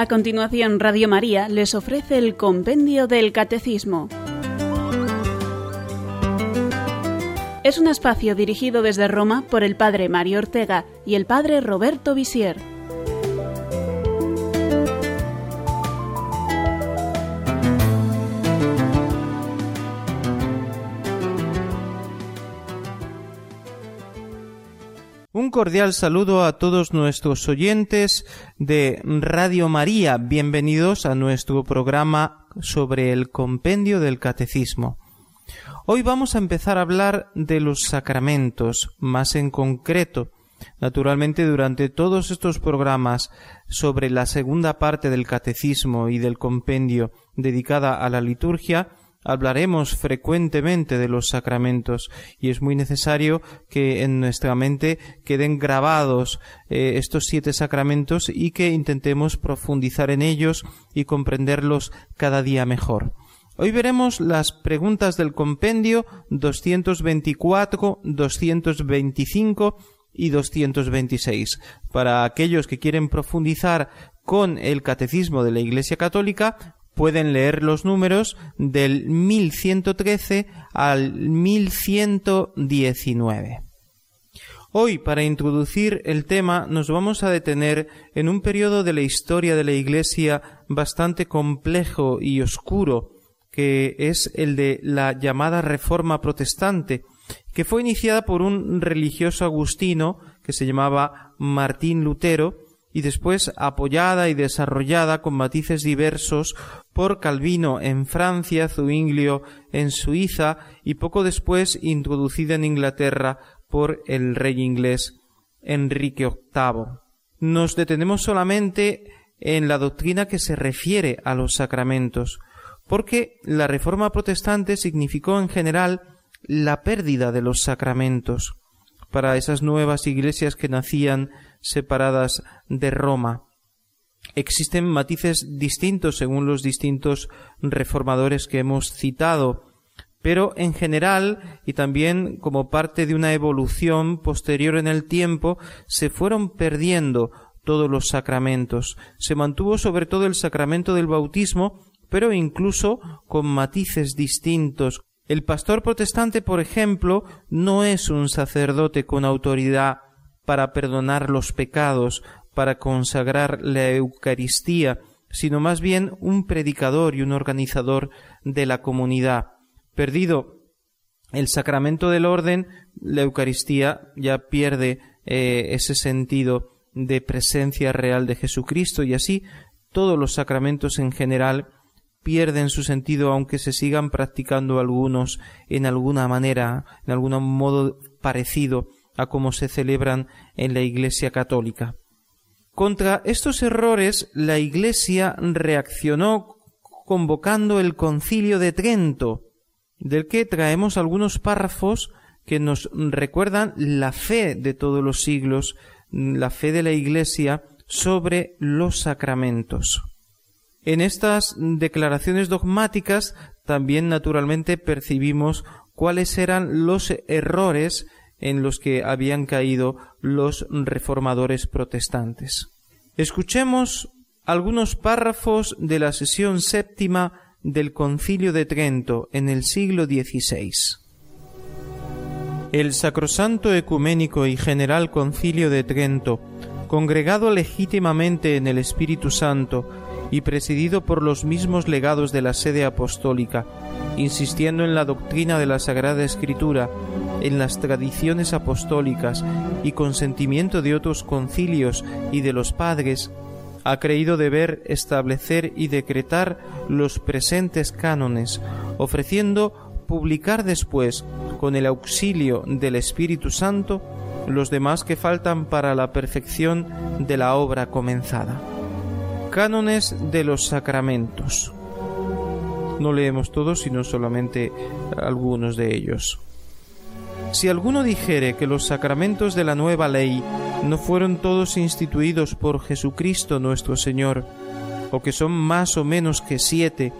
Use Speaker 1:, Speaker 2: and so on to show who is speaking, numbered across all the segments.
Speaker 1: A continuación, Radio María les ofrece el Compendio del Catecismo. Es un espacio dirigido desde Roma por el Padre Mario Ortega y el Padre Roberto Visier.
Speaker 2: Un cordial saludo a todos nuestros oyentes de Radio María. Bienvenidos a nuestro programa sobre el compendio del catecismo. Hoy vamos a empezar a hablar de los sacramentos, más en concreto. Naturalmente, durante todos estos programas sobre la segunda parte del catecismo y del compendio dedicada a la liturgia, hablaremos frecuentemente de los sacramentos y es muy necesario que en nuestra mente queden grabados eh, estos siete sacramentos y que intentemos profundizar en ellos y comprenderlos cada día mejor. Hoy veremos las preguntas del compendio 224, 225 y 226. Para aquellos que quieren profundizar con el catecismo de la Iglesia Católica, pueden leer los números del 1113 al 1119. Hoy, para introducir el tema, nos vamos a detener en un periodo de la historia de la Iglesia bastante complejo y oscuro, que es el de la llamada Reforma Protestante, que fue iniciada por un religioso agustino que se llamaba Martín Lutero, y después apoyada y desarrollada con matices diversos por Calvino en Francia, Zuinglio en Suiza y poco después introducida en Inglaterra por el rey inglés Enrique VIII. Nos detenemos solamente en la doctrina que se refiere a los sacramentos, porque la reforma protestante significó en general la pérdida de los sacramentos para esas nuevas iglesias que nacían separadas de Roma. Existen matices distintos según los distintos reformadores que hemos citado, pero en general y también como parte de una evolución posterior en el tiempo se fueron perdiendo todos los sacramentos. Se mantuvo sobre todo el sacramento del bautismo, pero incluso con matices distintos. El pastor protestante, por ejemplo, no es un sacerdote con autoridad para perdonar los pecados, para consagrar la Eucaristía, sino más bien un predicador y un organizador de la comunidad. Perdido el sacramento del orden, la Eucaristía ya pierde eh, ese sentido de presencia real de Jesucristo y así todos los sacramentos en general pierden su sentido aunque se sigan practicando algunos en alguna manera, en algún modo parecido a como se celebran en la Iglesia católica. Contra estos errores la Iglesia reaccionó convocando el concilio de Trento, del que traemos algunos párrafos que nos recuerdan la fe de todos los siglos, la fe de la Iglesia sobre los sacramentos. En estas declaraciones dogmáticas también naturalmente percibimos cuáles eran los errores en los que habían caído los reformadores protestantes. Escuchemos algunos párrafos de la sesión séptima del Concilio de Trento en el siglo XVI. El Sacrosanto Ecuménico y General Concilio de Trento, congregado legítimamente en el Espíritu Santo y presidido por los mismos legados de la sede apostólica, insistiendo en la doctrina de la Sagrada Escritura, en las tradiciones apostólicas y consentimiento de otros concilios y de los padres, ha creído deber establecer y decretar los presentes cánones, ofreciendo publicar después, con el auxilio del Espíritu Santo, los demás que faltan para la perfección de la obra comenzada. Cánones de los sacramentos. No leemos todos, sino solamente algunos de ellos. Si alguno dijere que los sacramentos de la nueva ley no fueron todos instituidos por Jesucristo nuestro Señor, o que son más o menos que siete,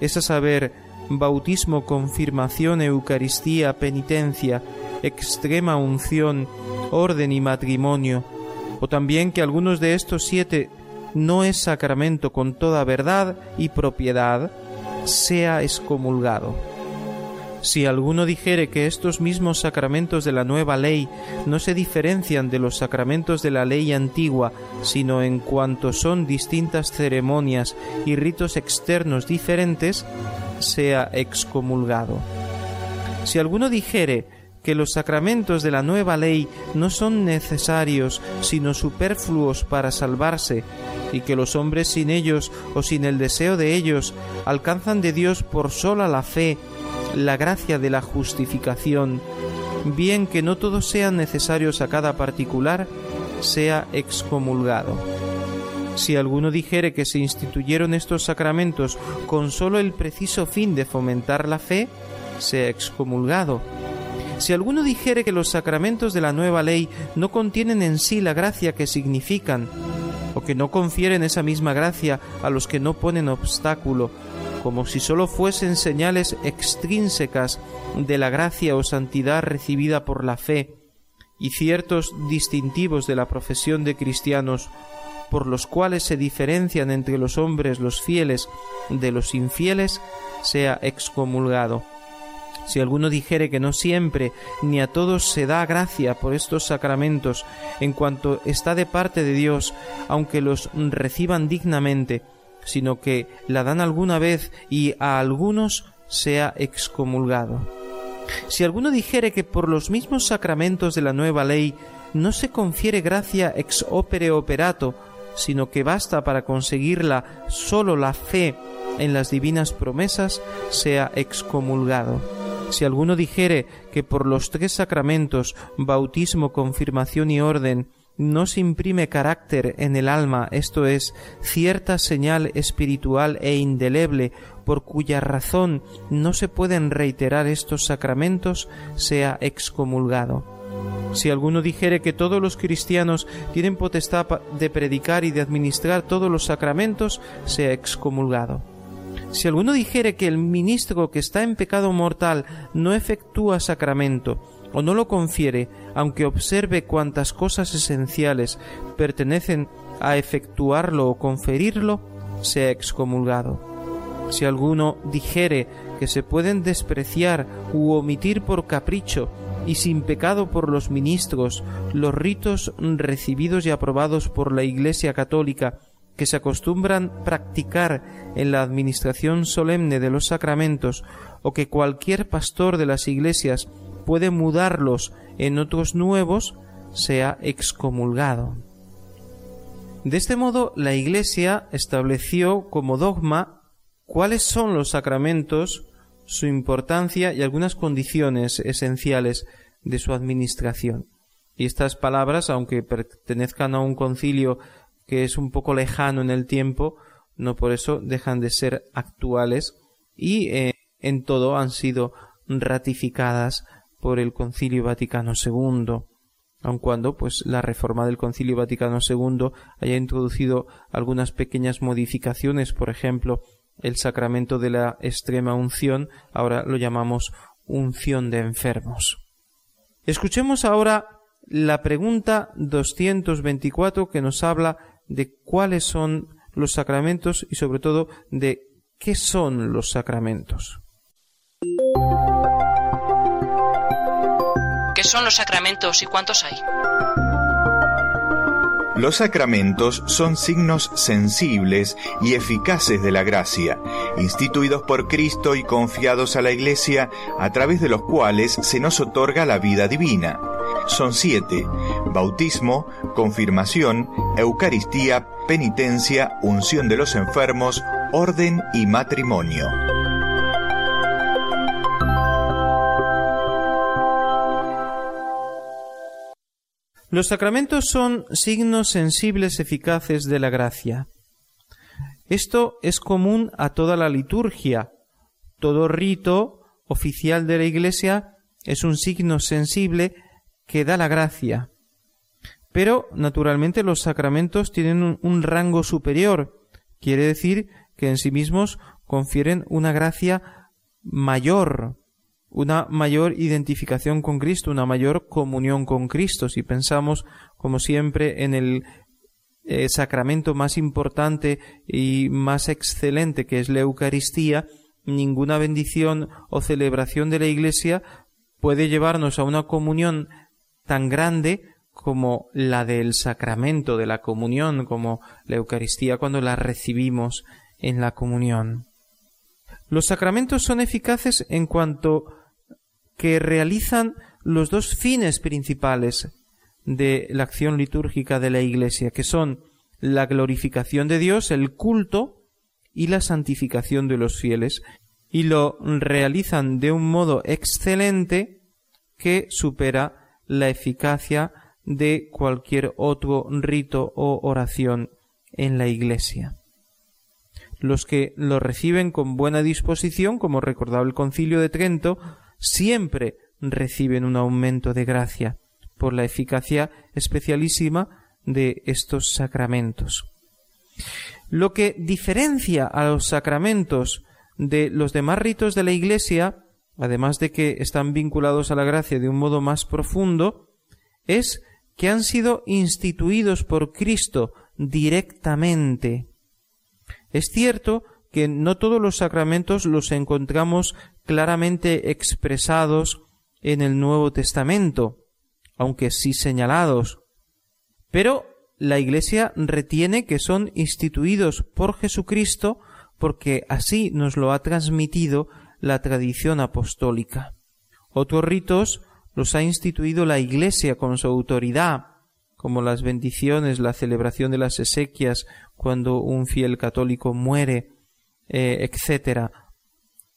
Speaker 2: es a saber, bautismo, confirmación, Eucaristía, penitencia, extrema unción, orden y matrimonio, o también que algunos de estos siete no es sacramento con toda verdad y propiedad, sea excomulgado. Si alguno dijere que estos mismos sacramentos de la nueva ley no se diferencian de los sacramentos de la ley antigua, sino en cuanto son distintas ceremonias y ritos externos diferentes, sea excomulgado. Si alguno dijere que los sacramentos de la nueva ley no son necesarios, sino superfluos para salvarse, y que los hombres sin ellos o sin el deseo de ellos alcanzan de Dios por sola la fe la gracia de la justificación, bien que no todos sean necesarios a cada particular, sea excomulgado. Si alguno dijere que se instituyeron estos sacramentos con sólo el preciso fin de fomentar la fe, sea excomulgado. Si alguno dijere que los sacramentos de la nueva ley no contienen en sí la gracia que significan, o que no confieren esa misma gracia a los que no ponen obstáculo, como si sólo fuesen señales extrínsecas de la gracia o santidad recibida por la fe, y ciertos distintivos de la profesión de cristianos, por los cuales se diferencian entre los hombres los fieles de los infieles, sea excomulgado. Si alguno dijere que no siempre ni a todos se da gracia por estos sacramentos, en cuanto está de parte de Dios, aunque los reciban dignamente, sino que la dan alguna vez y a algunos sea excomulgado. Si alguno dijere que por los mismos sacramentos de la nueva ley no se confiere gracia ex opere operato, sino que basta para conseguirla sólo la fe en las divinas promesas, sea excomulgado. Si alguno dijere que por los tres sacramentos, bautismo, confirmación y orden, no se imprime carácter en el alma, esto es, cierta señal espiritual e indeleble, por cuya razón no se pueden reiterar estos sacramentos, sea excomulgado. Si alguno dijere que todos los cristianos tienen potestad de predicar y de administrar todos los sacramentos, sea excomulgado. Si alguno dijere que el ministro que está en pecado mortal no efectúa sacramento, o no lo confiere, aunque observe cuantas cosas esenciales pertenecen a efectuarlo o conferirlo, sea excomulgado. Si alguno dijere que se pueden despreciar u omitir por capricho y sin pecado por los ministros los ritos recibidos y aprobados por la Iglesia católica que se acostumbran practicar en la administración solemne de los sacramentos o que cualquier pastor de las iglesias puede mudarlos en otros nuevos, sea excomulgado. De este modo, la Iglesia estableció como dogma cuáles son los sacramentos, su importancia y algunas condiciones esenciales de su administración. Y estas palabras, aunque pertenezcan a un concilio que es un poco lejano en el tiempo, no por eso dejan de ser actuales y eh, en todo han sido ratificadas por el Concilio Vaticano II, aun cuando pues la reforma del Concilio Vaticano II haya introducido algunas pequeñas modificaciones, por ejemplo, el sacramento de la extrema unción, ahora lo llamamos unción de enfermos. Escuchemos ahora la pregunta 224 que nos habla de cuáles son los sacramentos y sobre todo de qué son los sacramentos.
Speaker 3: ¿Qué son los sacramentos y cuántos hay?
Speaker 4: Los sacramentos son signos sensibles y eficaces de la gracia, instituidos por Cristo y confiados a la Iglesia, a través de los cuales se nos otorga la vida divina. Son siete, bautismo, confirmación, Eucaristía, penitencia, unción de los enfermos, orden y matrimonio.
Speaker 2: Los sacramentos son signos sensibles eficaces de la gracia. Esto es común a toda la liturgia. Todo rito oficial de la Iglesia es un signo sensible que da la gracia. Pero, naturalmente, los sacramentos tienen un, rango superior. Quiere decir que en sí mismos confieren una gracia mayor, una mayor identificación con Cristo, una mayor comunión con Cristo. Si pensamos, como siempre, en el eh, sacramento más importante y más excelente que es la Eucaristía, ninguna bendición o celebración de la Iglesia puede llevarnos a una comunión tan grande como la del sacramento de la comunión, como la Eucaristía cuando la recibimos en la comunión. Los sacramentos son eficaces en cuanto que realizan los dos fines principales de la acción litúrgica de la Iglesia, que son la glorificación de Dios, el culto y la santificación de los fieles, y lo realizan de un modo excelente que supera la eficacia de cualquier otro rito o oración en la Iglesia. Los que lo reciben con buena disposición, como recordaba el concilio de Trento, siempre reciben un aumento de gracia por la eficacia especialísima de estos sacramentos. Lo que diferencia a los sacramentos de los demás ritos de la Iglesia, además de que están vinculados a la gracia de un modo más profundo, es que han sido instituidos por Cristo directamente. Es cierto que no todos los sacramentos los encontramos claramente expresados en el Nuevo Testamento, aunque sí señalados. Pero la Iglesia retiene que son instituidos por Jesucristo porque así nos lo ha transmitido la tradición apostólica. Otros ritos los ha instituido la Iglesia con su autoridad, como las bendiciones, la celebración de las exequias cuando un fiel católico muere, eh, etc.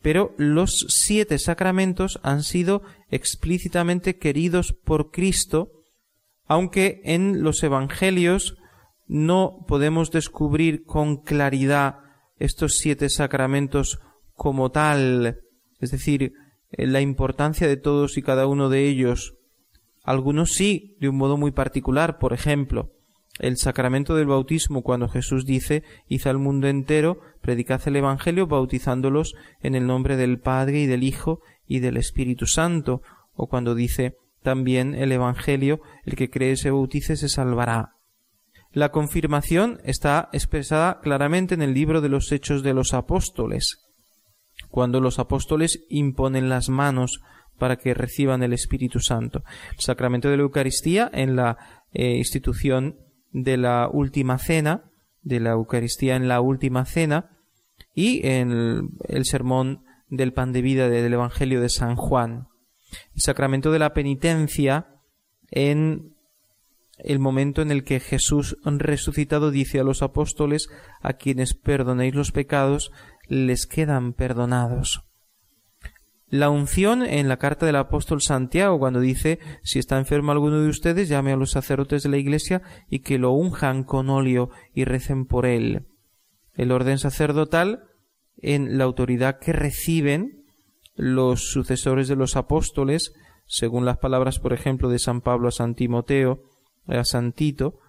Speaker 2: Pero los siete sacramentos han sido explícitamente queridos por Cristo, aunque en los Evangelios no podemos descubrir con claridad estos siete sacramentos como tal, es decir, eh, la importancia de todos y cada uno de ellos. Algunos sí, de un modo muy particular, por ejemplo, el sacramento del bautismo cuando Jesús dice Hizo al mundo entero, predicad el Evangelio bautizándolos en el nombre del Padre y del Hijo y del Espíritu Santo, o cuando dice también el Evangelio, el que cree se bautice se salvará. La confirmación está expresada claramente en el libro de los Hechos de los Apóstoles cuando los apóstoles imponen las manos para que reciban el Espíritu Santo. El sacramento de la Eucaristía en la eh, institución de la última cena, de la Eucaristía en la última cena y en el, sermón del pan de vida del Evangelio de San Juan. El sacramento de la penitencia en el momento en el que Jesús resucitado dice a los apóstoles a quienes perdonéis los pecados les quedan perdonados. La unción en la carta del apóstol Santiago, cuando dice si está enfermo alguno de ustedes, llame a los sacerdotes de la iglesia y que lo unjan con óleo y recen por él. El orden sacerdotal en la autoridad que reciben los sucesores de los apóstoles, según las palabras, por ejemplo, de San Pablo a San Timoteo, a San Tito,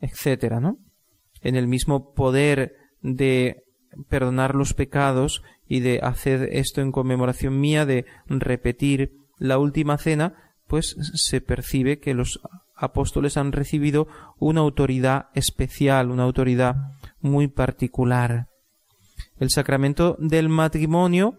Speaker 2: etcétera, ¿no? En el mismo poder de perdonar los pecados y de hacer esto en conmemoración mía, de repetir la última cena, pues se percibe que los apóstoles han recibido una autoridad especial, una autoridad muy particular. El sacramento del matrimonio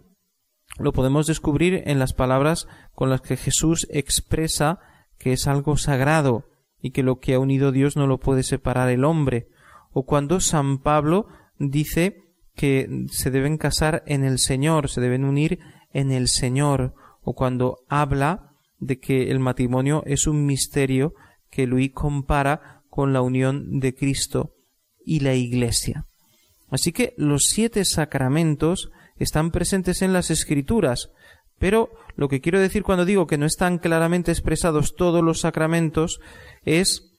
Speaker 2: lo podemos descubrir en las palabras con las que Jesús expresa que es algo sagrado y que lo que ha unido Dios no lo puede separar el hombre, o cuando San Pablo dice que se deben casar en el Señor, se deben unir en el Señor, o cuando habla de que el matrimonio es un misterio que Luis compara con la unión de Cristo y la Iglesia. Así que los siete sacramentos están presentes en las Escrituras, pero lo que quiero decir cuando digo que no están claramente expresados todos los sacramentos es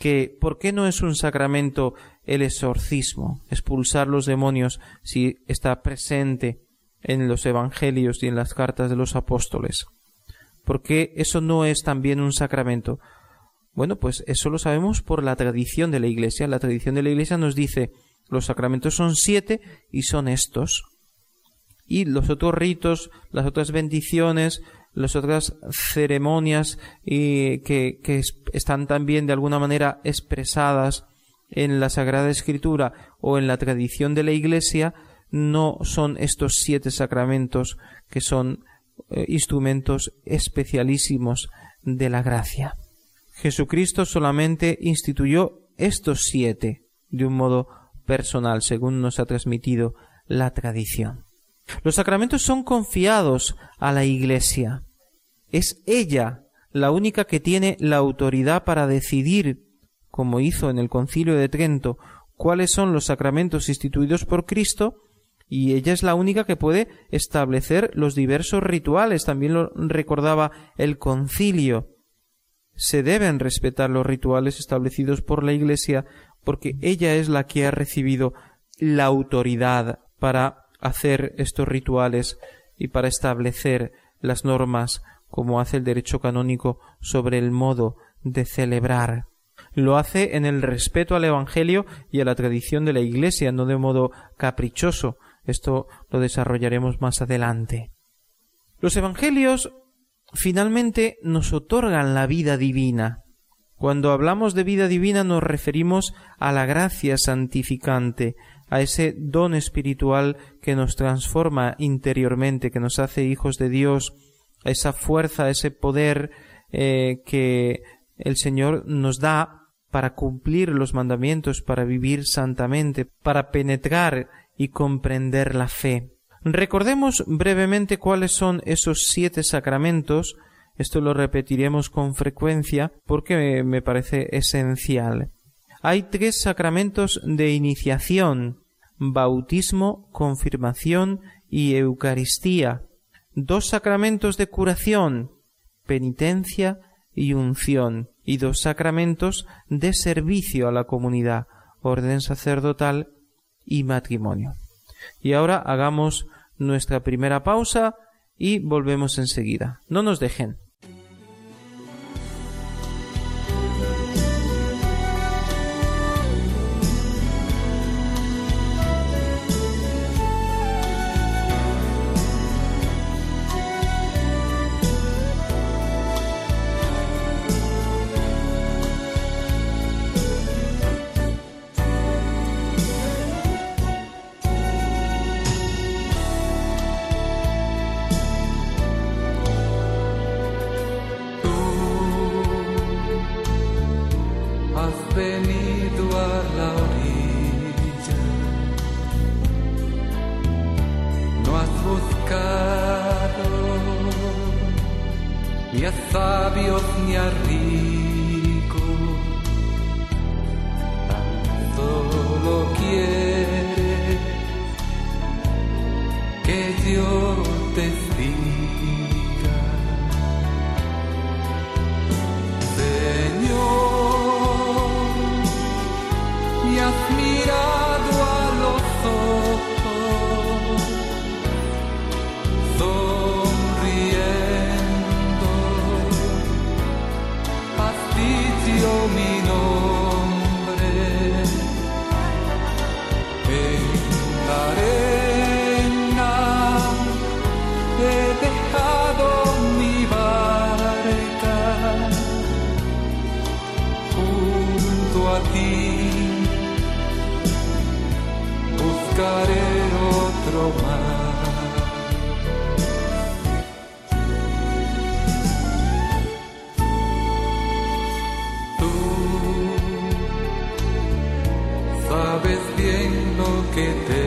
Speaker 2: que ¿por qué no es un sacramento el exorcismo, expulsar los demonios si está presente en los evangelios y en las cartas de los apóstoles? ¿Por qué eso no es también un sacramento? Bueno, pues eso lo sabemos por la tradición de la Iglesia. La tradición de la Iglesia nos dice los sacramentos son siete y son estos. Y los otros ritos, las otras bendiciones, las otras ceremonias que están también de alguna manera expresadas en la Sagrada Escritura o en la tradición de la Iglesia no son estos siete sacramentos que son eh, instrumentos especialísimos de la gracia. Jesucristo solamente instituyó estos siete de un modo personal, según nos ha transmitido la tradición. Los sacramentos son confiados a la Iglesia. Es ella la única que tiene la autoridad para decidir, como hizo en el concilio de Trento, cuáles son los sacramentos instituidos por Cristo, y ella es la única que puede establecer los diversos rituales. También lo recordaba el concilio. Se deben respetar los rituales establecidos por la Iglesia porque ella es la que ha recibido la autoridad para hacer estos rituales y para establecer las normas como hace el derecho canónico sobre el modo de celebrar. Lo hace en el respeto al Evangelio y a la tradición de la Iglesia, no de modo caprichoso. Esto lo desarrollaremos más adelante. Los Evangelios finalmente nos otorgan la vida divina. Cuando hablamos de vida divina nos referimos a la gracia santificante, a ese don espiritual que nos transforma interiormente, que nos hace hijos de Dios, a esa fuerza, a ese poder eh, que el Señor nos da para cumplir los mandamientos, para vivir santamente, para penetrar y comprender la fe. Recordemos brevemente cuáles son esos siete sacramentos. Esto lo repetiremos con frecuencia porque me parece esencial. Hay tres sacramentos de iniciación bautismo, confirmación y Eucaristía, dos sacramentos de curación, penitencia y unción, y dos sacramentos de servicio a la comunidad, orden sacerdotal y matrimonio. Y ahora hagamos nuestra primera pausa y volvemos enseguida. No nos dejen.
Speaker 5: que te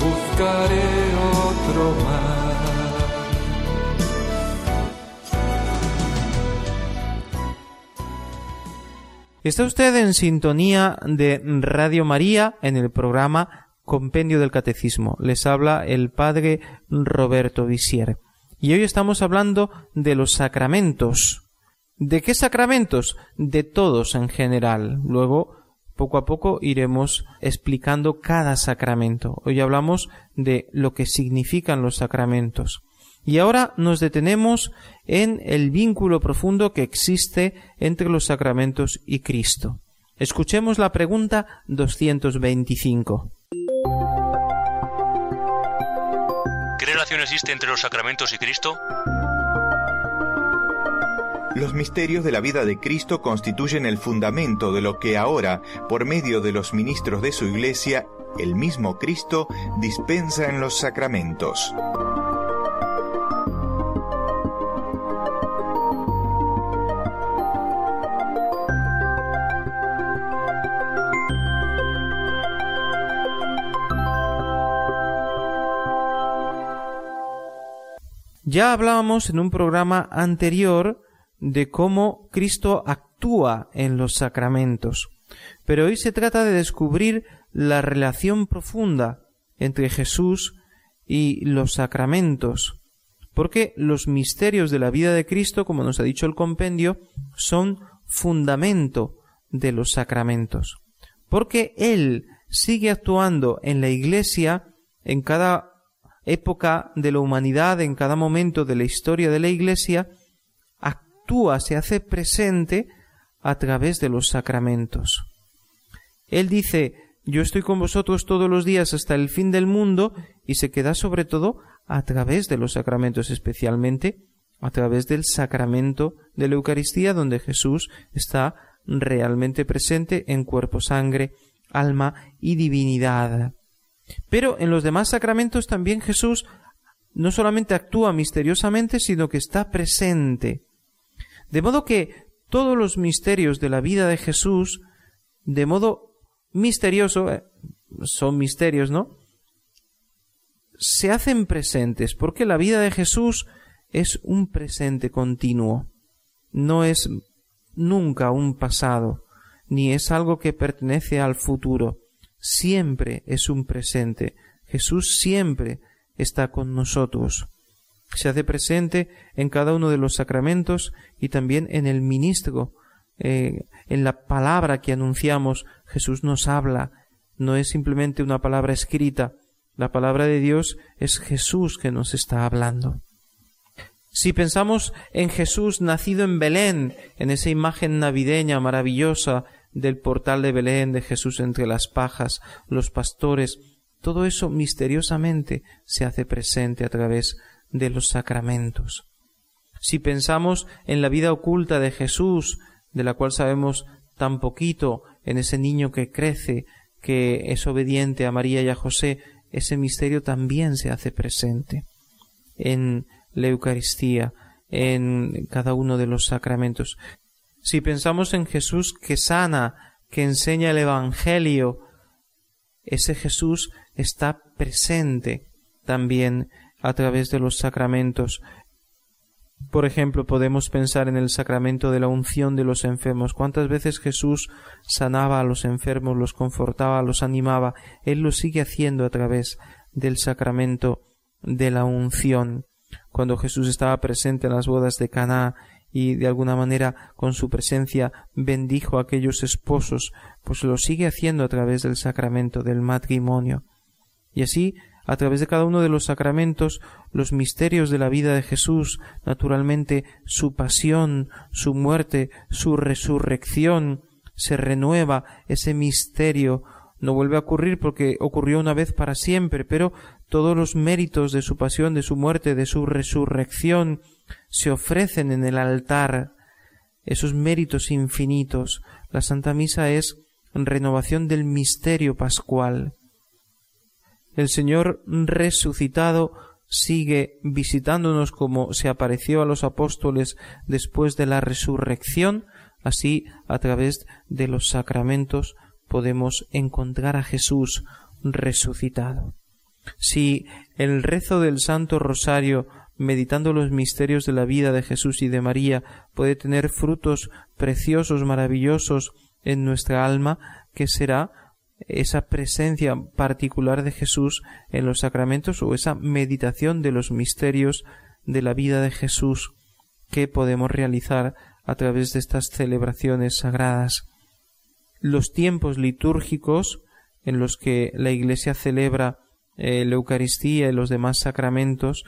Speaker 5: buscaré otro más.
Speaker 2: Está usted en sintonía de Radio María en el programa Compendio del Catecismo. Les habla el padre Roberto Visier. Y hoy estamos hablando de los sacramentos. ¿De qué sacramentos? De todos en general. Luego, poco a poco, iremos explicando cada sacramento. Hoy hablamos de lo que significan los sacramentos. Y ahora nos detenemos en el vínculo profundo que existe entre los sacramentos y Cristo. Escuchemos la pregunta 225.
Speaker 3: ¿Qué relación existe entre los sacramentos y Cristo?
Speaker 4: Los misterios de la vida de Cristo constituyen el fundamento de lo que ahora, por medio de los ministros de su Iglesia, el mismo Cristo dispensa en los sacramentos.
Speaker 2: Ya hablábamos en un programa anterior de cómo Cristo actúa en los sacramentos, pero hoy se trata de descubrir la relación profunda entre Jesús y los sacramentos, porque los misterios de la vida de Cristo, como nos ha dicho el compendio, son fundamento de los sacramentos, porque Él sigue actuando en la Iglesia en cada época de la humanidad, en cada momento de la historia de la Iglesia, actúa, se hace presente a través de los sacramentos. Él dice, yo estoy con vosotros todos los días hasta el fin del mundo, y se queda sobre todo a través de los sacramentos, especialmente a través del sacramento de la Eucaristía, donde Jesús está realmente presente en cuerpo, sangre, alma y divinidad. Pero en los demás sacramentos también Jesús no solamente actúa misteriosamente, sino que está presente. De modo que todos los misterios de la vida de Jesús, de modo misterioso, eh, son misterios, ¿no? Se hacen presentes, porque la vida de Jesús es un presente continuo, no es nunca un pasado, ni es algo que pertenece al futuro siempre es un presente. Jesús siempre está con nosotros. Se hace presente en cada uno de los sacramentos y también en el ministro. Eh, en la palabra que anunciamos, Jesús nos habla. No es simplemente una palabra escrita. La palabra de Dios es Jesús que nos está hablando. Si pensamos en Jesús nacido en Belén, en esa imagen navideña maravillosa del portal de Belén, de Jesús entre las pajas, los pastores, todo eso misteriosamente se hace presente a través de los sacramentos. Si pensamos en la vida oculta de Jesús, de la cual sabemos tan poquito, en ese niño que crece, que es obediente a María y a José, ese misterio también se hace presente en la Eucaristía, en cada uno de los sacramentos. Si pensamos en Jesús que sana, que enseña el Evangelio, ese Jesús está presente también a través de los sacramentos. Por ejemplo, podemos pensar en el sacramento de la unción de los enfermos. ¿Cuántas veces Jesús sanaba a los enfermos, los confortaba, los animaba? Él lo sigue haciendo a través del sacramento de la unción. Cuando Jesús estaba presente en las bodas de Caná y de alguna manera con su presencia bendijo a aquellos esposos, pues lo sigue haciendo a través del sacramento del matrimonio. Y así, a través de cada uno de los sacramentos, los misterios de la vida de Jesús, naturalmente su pasión, su muerte, su resurrección, se renueva ese misterio no vuelve a ocurrir porque ocurrió una vez para siempre, pero todos los méritos de su pasión, de su muerte, de su resurrección, se ofrecen en el altar esos méritos infinitos. La Santa Misa es renovación del misterio pascual. El Señor resucitado sigue visitándonos como se apareció a los apóstoles después de la resurrección, así a través de los sacramentos podemos encontrar a Jesús resucitado. Si el rezo del Santo Rosario, meditando los misterios de la vida de Jesús y de María, puede tener frutos preciosos, maravillosos en nuestra alma, ¿qué será esa presencia particular de Jesús en los sacramentos o esa meditación de los misterios de la vida de Jesús que podemos realizar a través de estas celebraciones sagradas. Los tiempos litúrgicos en los que la Iglesia celebra eh, la Eucaristía y los demás sacramentos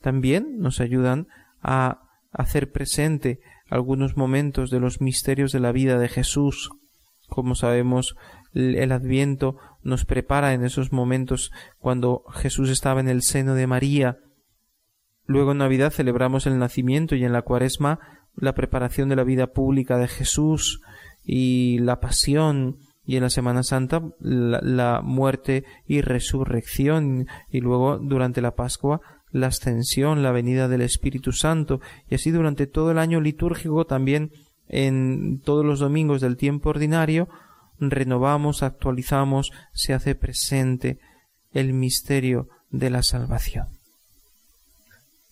Speaker 2: también nos ayudan a hacer presente algunos momentos de los misterios de la vida de Jesús. Como sabemos, el Adviento nos prepara en esos momentos cuando Jesús estaba en el seno de María. Luego en Navidad celebramos el nacimiento y en la Cuaresma la preparación de la vida pública de Jesús y la pasión y en la Semana Santa la, muerte y resurrección y luego durante la Pascua la ascensión, la venida del Espíritu Santo y así durante todo el año litúrgico también en todos los domingos del tiempo ordinario renovamos, actualizamos, se hace presente el misterio de la salvación.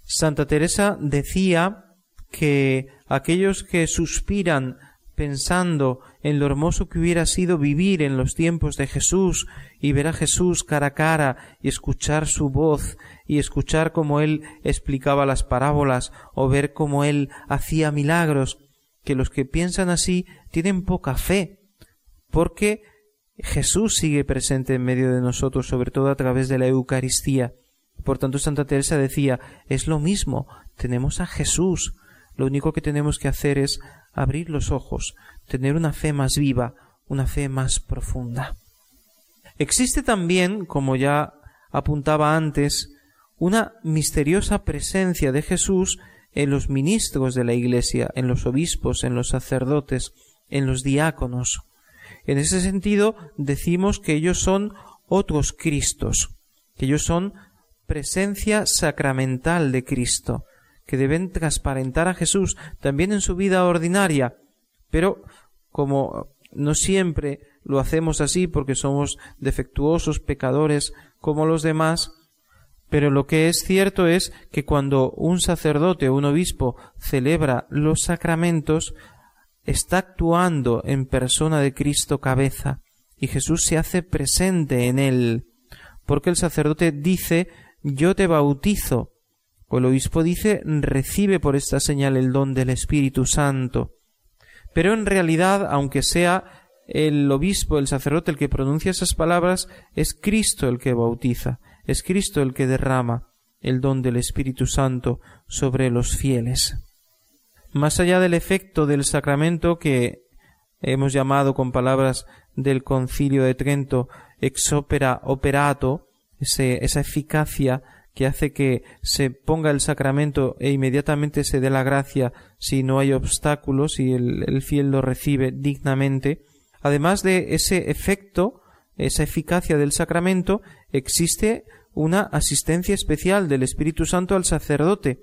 Speaker 2: Santa Teresa decía que aquellos que suspiran pensando en lo hermoso que hubiera sido vivir en los tiempos de Jesús y ver a Jesús cara a cara y escuchar su voz y escuchar cómo él explicaba las parábolas o ver cómo él hacía milagros, que los que piensan así tienen poca fe, porque Jesús sigue presente en medio de nosotros, sobre todo a través de la Eucaristía. Por tanto, Santa Teresa decía, es lo mismo, tenemos a Jesús, lo único que tenemos que hacer es abrir los ojos, tener una fe más viva, una fe más profunda. Existe también, como ya apuntaba antes, una misteriosa presencia de Jesús en los ministros de la Iglesia, en los obispos, en los sacerdotes, en los diáconos. En ese sentido, decimos que ellos son otros Cristos, que ellos son presencia sacramental de Cristo, que deben transparentar a Jesús también en su vida ordinaria, pero como no siempre lo hacemos así porque somos defectuosos, pecadores como los demás, pero lo que es cierto es que cuando un sacerdote o un obispo celebra los sacramentos, está actuando en persona de Cristo cabeza, y Jesús se hace presente en él, porque el sacerdote dice yo te bautizo, o el obispo dice recibe por esta señal el don del Espíritu Santo. Pero en realidad, aunque sea el obispo, el sacerdote el que pronuncia esas palabras, es Cristo el que bautiza, es Cristo el que derrama el don del Espíritu Santo sobre los fieles. Más allá del efecto del sacramento que hemos llamado con palabras del concilio de Trento ex opera operato, esa eficacia que hace que se ponga el sacramento e inmediatamente se dé la gracia si no hay obstáculos y el, el fiel lo recibe dignamente. Además de ese efecto, esa eficacia del sacramento, existe una asistencia especial del Espíritu Santo al sacerdote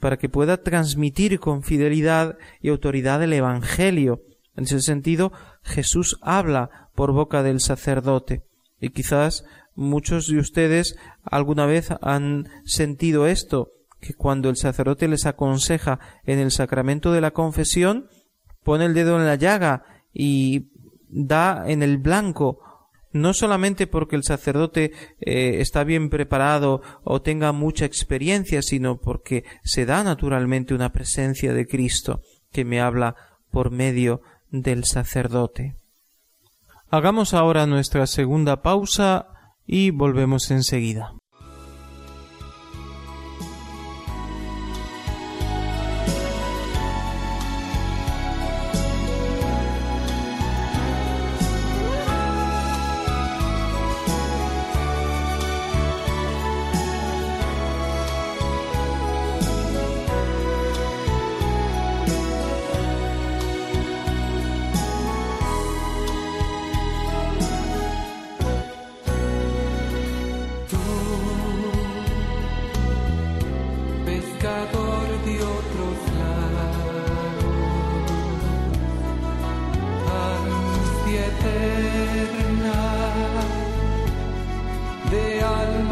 Speaker 2: para que pueda transmitir con fidelidad y autoridad el Evangelio. En ese sentido, Jesús habla por boca del sacerdote. Y quizás Muchos de ustedes alguna vez han sentido esto, que cuando el sacerdote les aconseja en el sacramento de la confesión, pone el dedo en la llaga y da en el blanco, no solamente porque el sacerdote eh, está bien preparado o tenga mucha experiencia, sino porque se da naturalmente una presencia de Cristo que me habla por medio del sacerdote. Hagamos ahora nuestra segunda pausa y volvemos enseguida.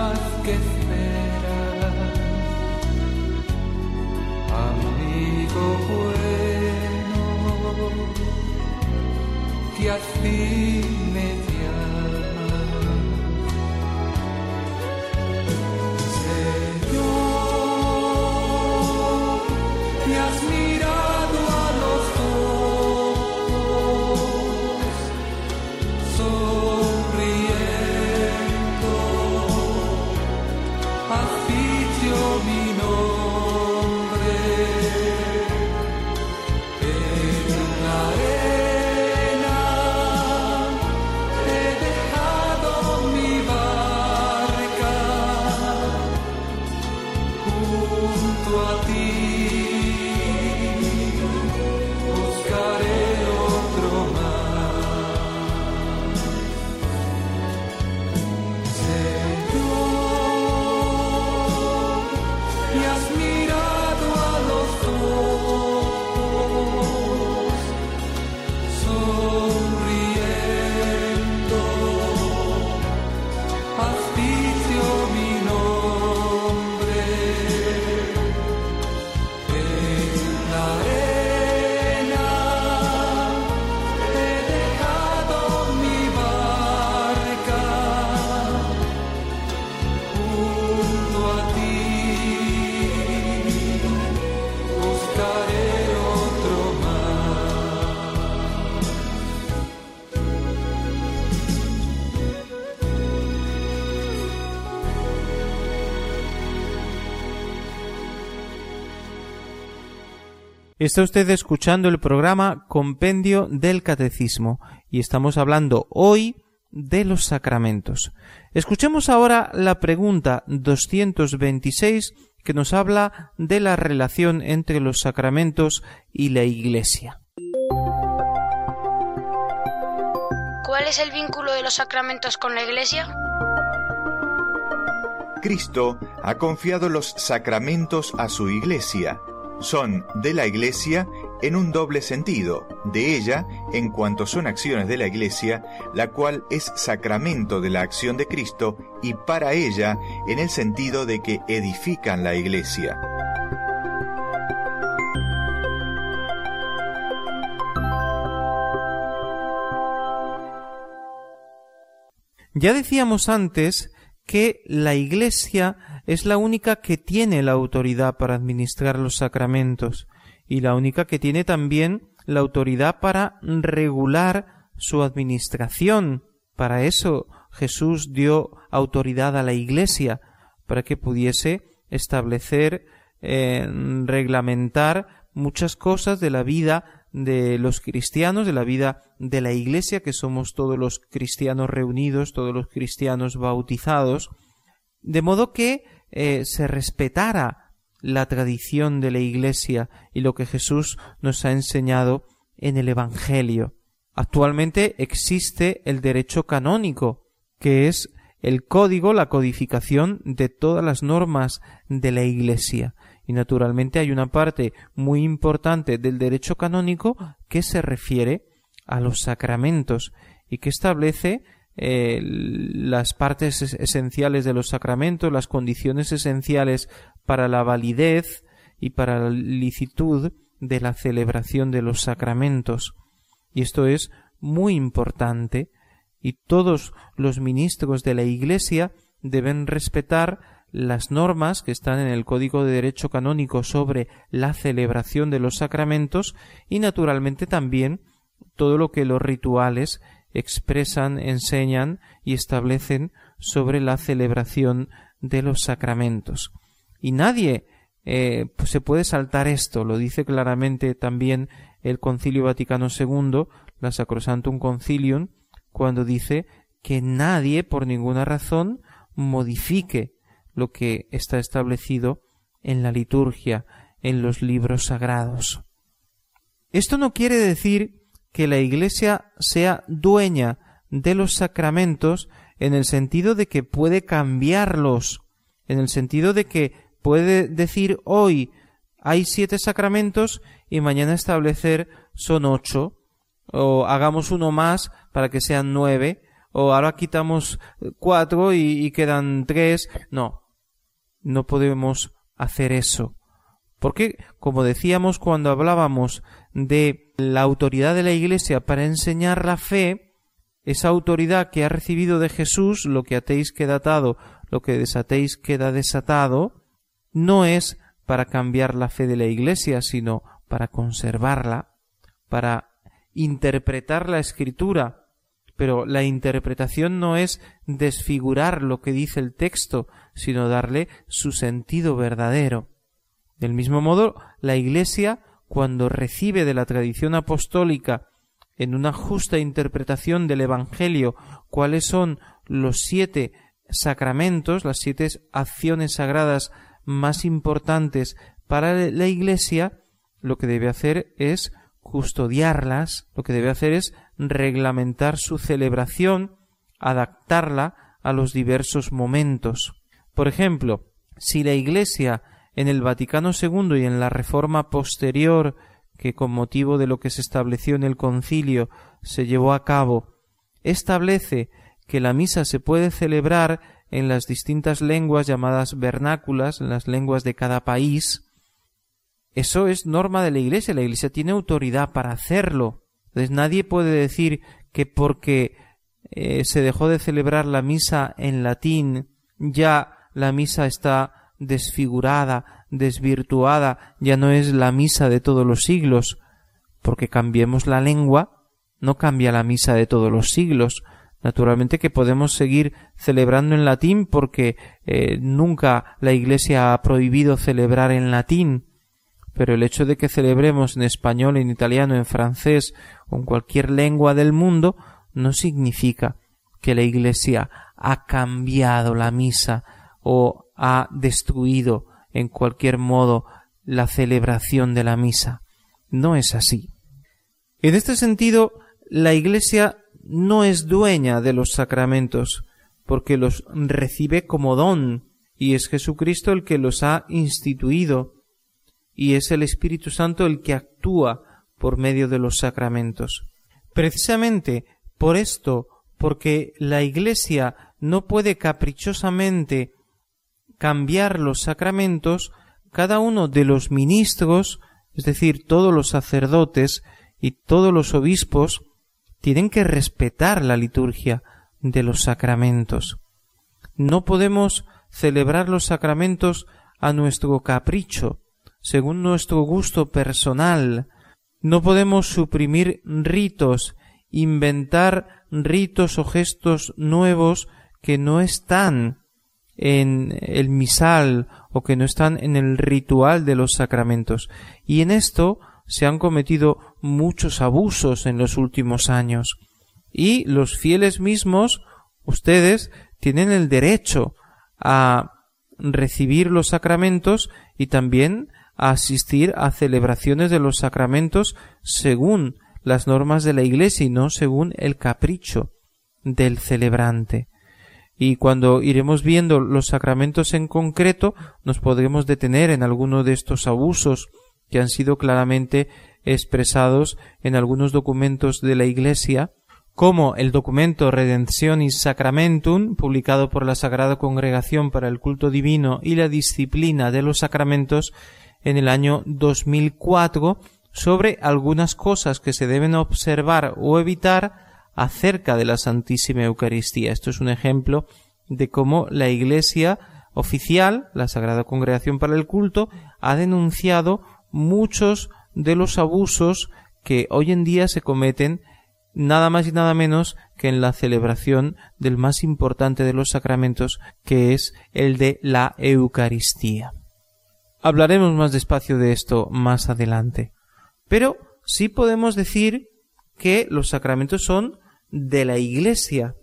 Speaker 5: paz que esperas, amigo bueno, que así
Speaker 2: Está usted escuchando el programa Compendio del Catecismo y estamos hablando hoy de los sacramentos. Escuchemos ahora la pregunta 226 que nos habla de la relación entre los sacramentos y la Iglesia.
Speaker 6: ¿Cuál es el vínculo de los sacramentos con la Iglesia?
Speaker 4: Cristo ha confiado los sacramentos a su iglesia. Son de la iglesia en un doble sentido, de ella en cuanto son acciones de la iglesia, la cual es sacramento de la acción de Cristo, y para ella en el sentido de que edifican la iglesia.
Speaker 2: Ya decíamos antes que la Iglesia es la única que tiene la autoridad para administrar los sacramentos y la única que tiene también la autoridad para regular su administración. Para eso Jesús dio autoridad a la Iglesia, para que pudiese establecer, eh, reglamentar muchas cosas de la vida de los cristianos, de la vida de la Iglesia, que somos todos los cristianos reunidos, todos los cristianos bautizados, de modo que eh, se respetara la tradición de la Iglesia y lo que Jesús nos ha enseñado en el Evangelio. Actualmente existe el derecho canónico, que es el código, la codificación de todas las normas de la Iglesia. Y naturalmente hay una parte muy importante del derecho canónico que se refiere a los sacramentos y que establece eh, las partes es- esenciales de los sacramentos, las condiciones esenciales para la validez y para la licitud de la celebración de los sacramentos. Y esto es muy importante y todos los ministros de la Iglesia deben respetar las normas que están en el Código de Derecho Canónico sobre la celebración de los sacramentos y naturalmente también todo lo que los rituales expresan, enseñan y establecen sobre la celebración de los sacramentos. Y nadie eh, pues se puede saltar esto, lo dice claramente también el Concilio Vaticano II, la Sacrosantum Concilium, cuando dice que nadie por ninguna razón modifique lo que está establecido en la liturgia, en los libros sagrados. Esto no quiere decir que la Iglesia sea dueña de los sacramentos en el sentido de que puede cambiarlos, en el sentido de que puede decir hoy hay siete sacramentos y mañana establecer son ocho, o hagamos uno más para que sean nueve, o ahora quitamos cuatro y, y quedan tres. No, no podemos hacer eso, Porque, como decíamos cuando hablábamos de la autoridad de la Iglesia para enseñar la fe, esa autoridad que ha recibido de Jesús, lo que atéis queda atado, lo que desatéis queda desatado, no es para cambiar la fe de la Iglesia, sino para conservarla, para interpretar la Escritura. Pero la interpretación no es desfigurar lo que dice el texto, sino darle su sentido verdadero. Del mismo modo, la Iglesia, cuando recibe de la tradición apostólica en una justa interpretación del Evangelio cuáles son los siete sacramentos, las siete acciones sagradas más importantes para la Iglesia, lo que debe hacer es custodiarlas, lo que debe hacer es reglamentar su celebración, adaptarla a los diversos momentos. Por ejemplo, si la Iglesia en el Vaticano II y en la reforma posterior que con motivo de lo que se estableció en el concilio se llevó a cabo, establece que la misa se puede celebrar en las distintas lenguas llamadas vernáculas, en las lenguas de cada país, eso es norma de la Iglesia, la Iglesia tiene autoridad para hacerlo. Entonces nadie puede decir que porque eh, se dejó de celebrar la misa en latín, ya la misa está desfigurada, desvirtuada, ya no es la misa de todos los siglos, porque cambiemos la lengua, no cambia la misa de todos los siglos. Naturalmente que podemos seguir celebrando en latín porque eh, nunca la Iglesia ha prohibido celebrar en latín, pero el hecho de que celebremos en español, en italiano, en francés o en cualquier lengua del mundo no significa que la Iglesia ha cambiado la misa o ha destruido en cualquier modo la celebración de la misa. No es así. En este sentido, la Iglesia no es dueña de los sacramentos, porque los recibe como don, y es Jesucristo el que los ha instituido, y es el Espíritu Santo el que actúa por medio de los sacramentos. Precisamente por esto, porque la Iglesia no puede caprichosamente cambiar los sacramentos, cada uno de los ministros, es decir, todos los sacerdotes y todos los obispos, tienen que respetar la liturgia de los sacramentos. No podemos celebrar los sacramentos a nuestro capricho, según nuestro gusto personal. No podemos suprimir ritos, inventar ritos o gestos nuevos que no están en el misal o que no están en el ritual de los sacramentos. Y en esto se han cometido muchos abusos en los últimos años. Y los fieles mismos, ustedes, tienen el derecho a recibir los sacramentos y también a asistir a celebraciones de los sacramentos según las normas de la Iglesia y no según el capricho del celebrante y cuando iremos viendo los sacramentos en concreto nos podremos detener en alguno de estos abusos que han sido claramente expresados en algunos documentos de la Iglesia, como el documento Redemptionis Sacramentum, publicado por la Sagrada Congregación para el Culto Divino y la Disciplina de los Sacramentos en el año 2004, sobre algunas cosas que se deben observar o evitar acerca de la Santísima Eucaristía. Esto es un ejemplo de cómo la Iglesia oficial, la Sagrada Congregación para el Culto, ha denunciado muchos de los abusos que hoy en día se cometen nada más y nada menos que en la celebración del más importante de los sacramentos, que es el de la Eucaristía. Hablaremos más despacio de esto más adelante. Pero sí podemos decir que los sacramentos son de la Iglesia.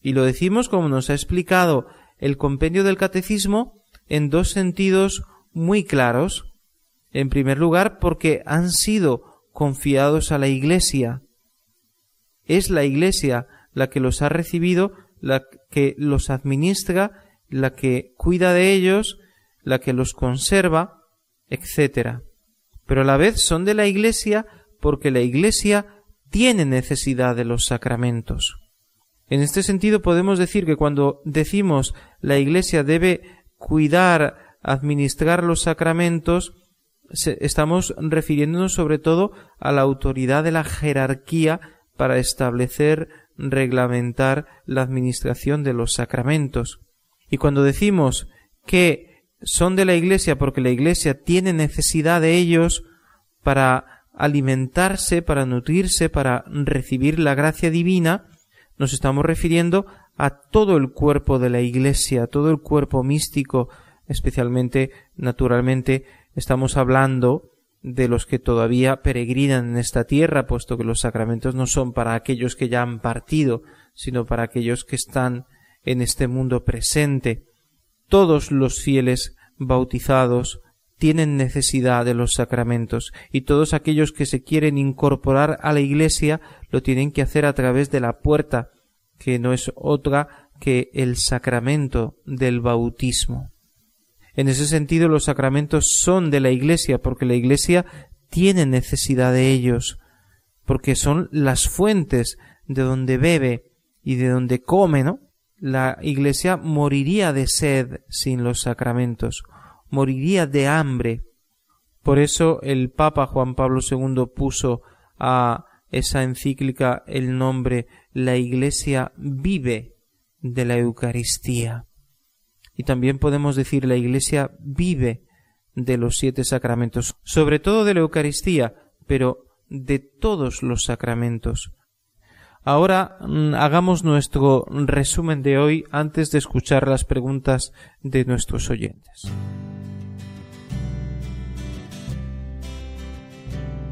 Speaker 2: Y lo decimos como nos ha explicado el compendio del catecismo en dos sentidos muy claros. En primer lugar, porque han sido confiados a la Iglesia. Es la Iglesia la que los ha recibido, la que los administra, la que cuida de ellos, la que los conserva, etc. Pero a la vez son de la Iglesia porque la Iglesia tiene necesidad de los sacramentos. En este sentido podemos decir que cuando decimos la Iglesia debe cuidar, administrar los sacramentos, estamos refiriéndonos sobre todo a la autoridad de la jerarquía para establecer, reglamentar la administración de los sacramentos. Y cuando decimos que son de la Iglesia porque la Iglesia tiene necesidad de ellos para alimentarse, para nutrirse, para recibir la gracia divina, nos estamos refiriendo a todo el cuerpo de la Iglesia, todo el cuerpo místico, especialmente, naturalmente, estamos hablando de los que todavía peregrinan en esta tierra, puesto que los sacramentos no son para aquellos que ya han partido, sino para aquellos que están en este mundo presente. Todos los fieles bautizados tienen necesidad de los sacramentos y todos aquellos que se quieren incorporar a la Iglesia lo tienen que hacer a través de la puerta, que no es otra que el sacramento del bautismo. En ese sentido los sacramentos son de la Iglesia porque la Iglesia tiene necesidad de ellos, porque son las fuentes de donde bebe y de donde come, ¿no? La Iglesia moriría de sed sin los sacramentos, moriría de hambre. Por eso el Papa Juan Pablo II puso a esa encíclica el nombre La Iglesia vive de la Eucaristía. Y también podemos decir la Iglesia vive de los siete sacramentos, sobre todo de la Eucaristía, pero de todos los sacramentos. Ahora mm, hagamos nuestro resumen de hoy antes de escuchar las preguntas de nuestros oyentes.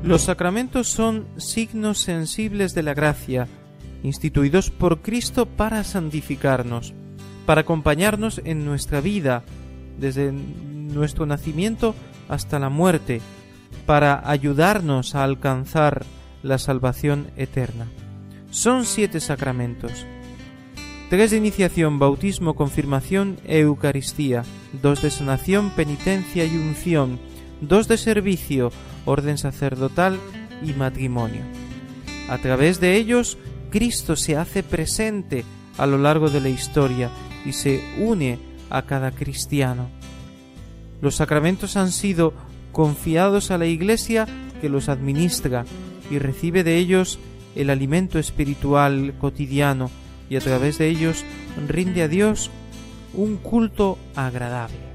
Speaker 2: Los sacramentos son signos sensibles de la gracia, instituidos por Cristo para santificarnos, para acompañarnos en nuestra vida, desde nuestro nacimiento hasta la muerte, para ayudarnos a alcanzar la salvación eterna. Son siete sacramentos. Tres de iniciación, bautismo, confirmación e Eucaristía, dos de sanación, penitencia y unción, dos de servicio, orden sacerdotal y matrimonio. A través de ellos, Cristo se hace presente a lo largo de la historia y se une a cada cristiano. Los sacramentos han sido confiados a la Iglesia que los administra y recibe de ellos el alimento espiritual cotidiano y a través de ellos rinde a Dios un culto agradable.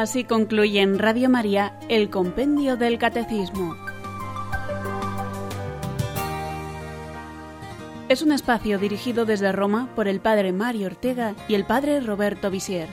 Speaker 1: Así concluye en Radio María el Compendio del Catecismo. Es un espacio dirigido desde Roma por el Padre Mario Ortega y el Padre Roberto Visier.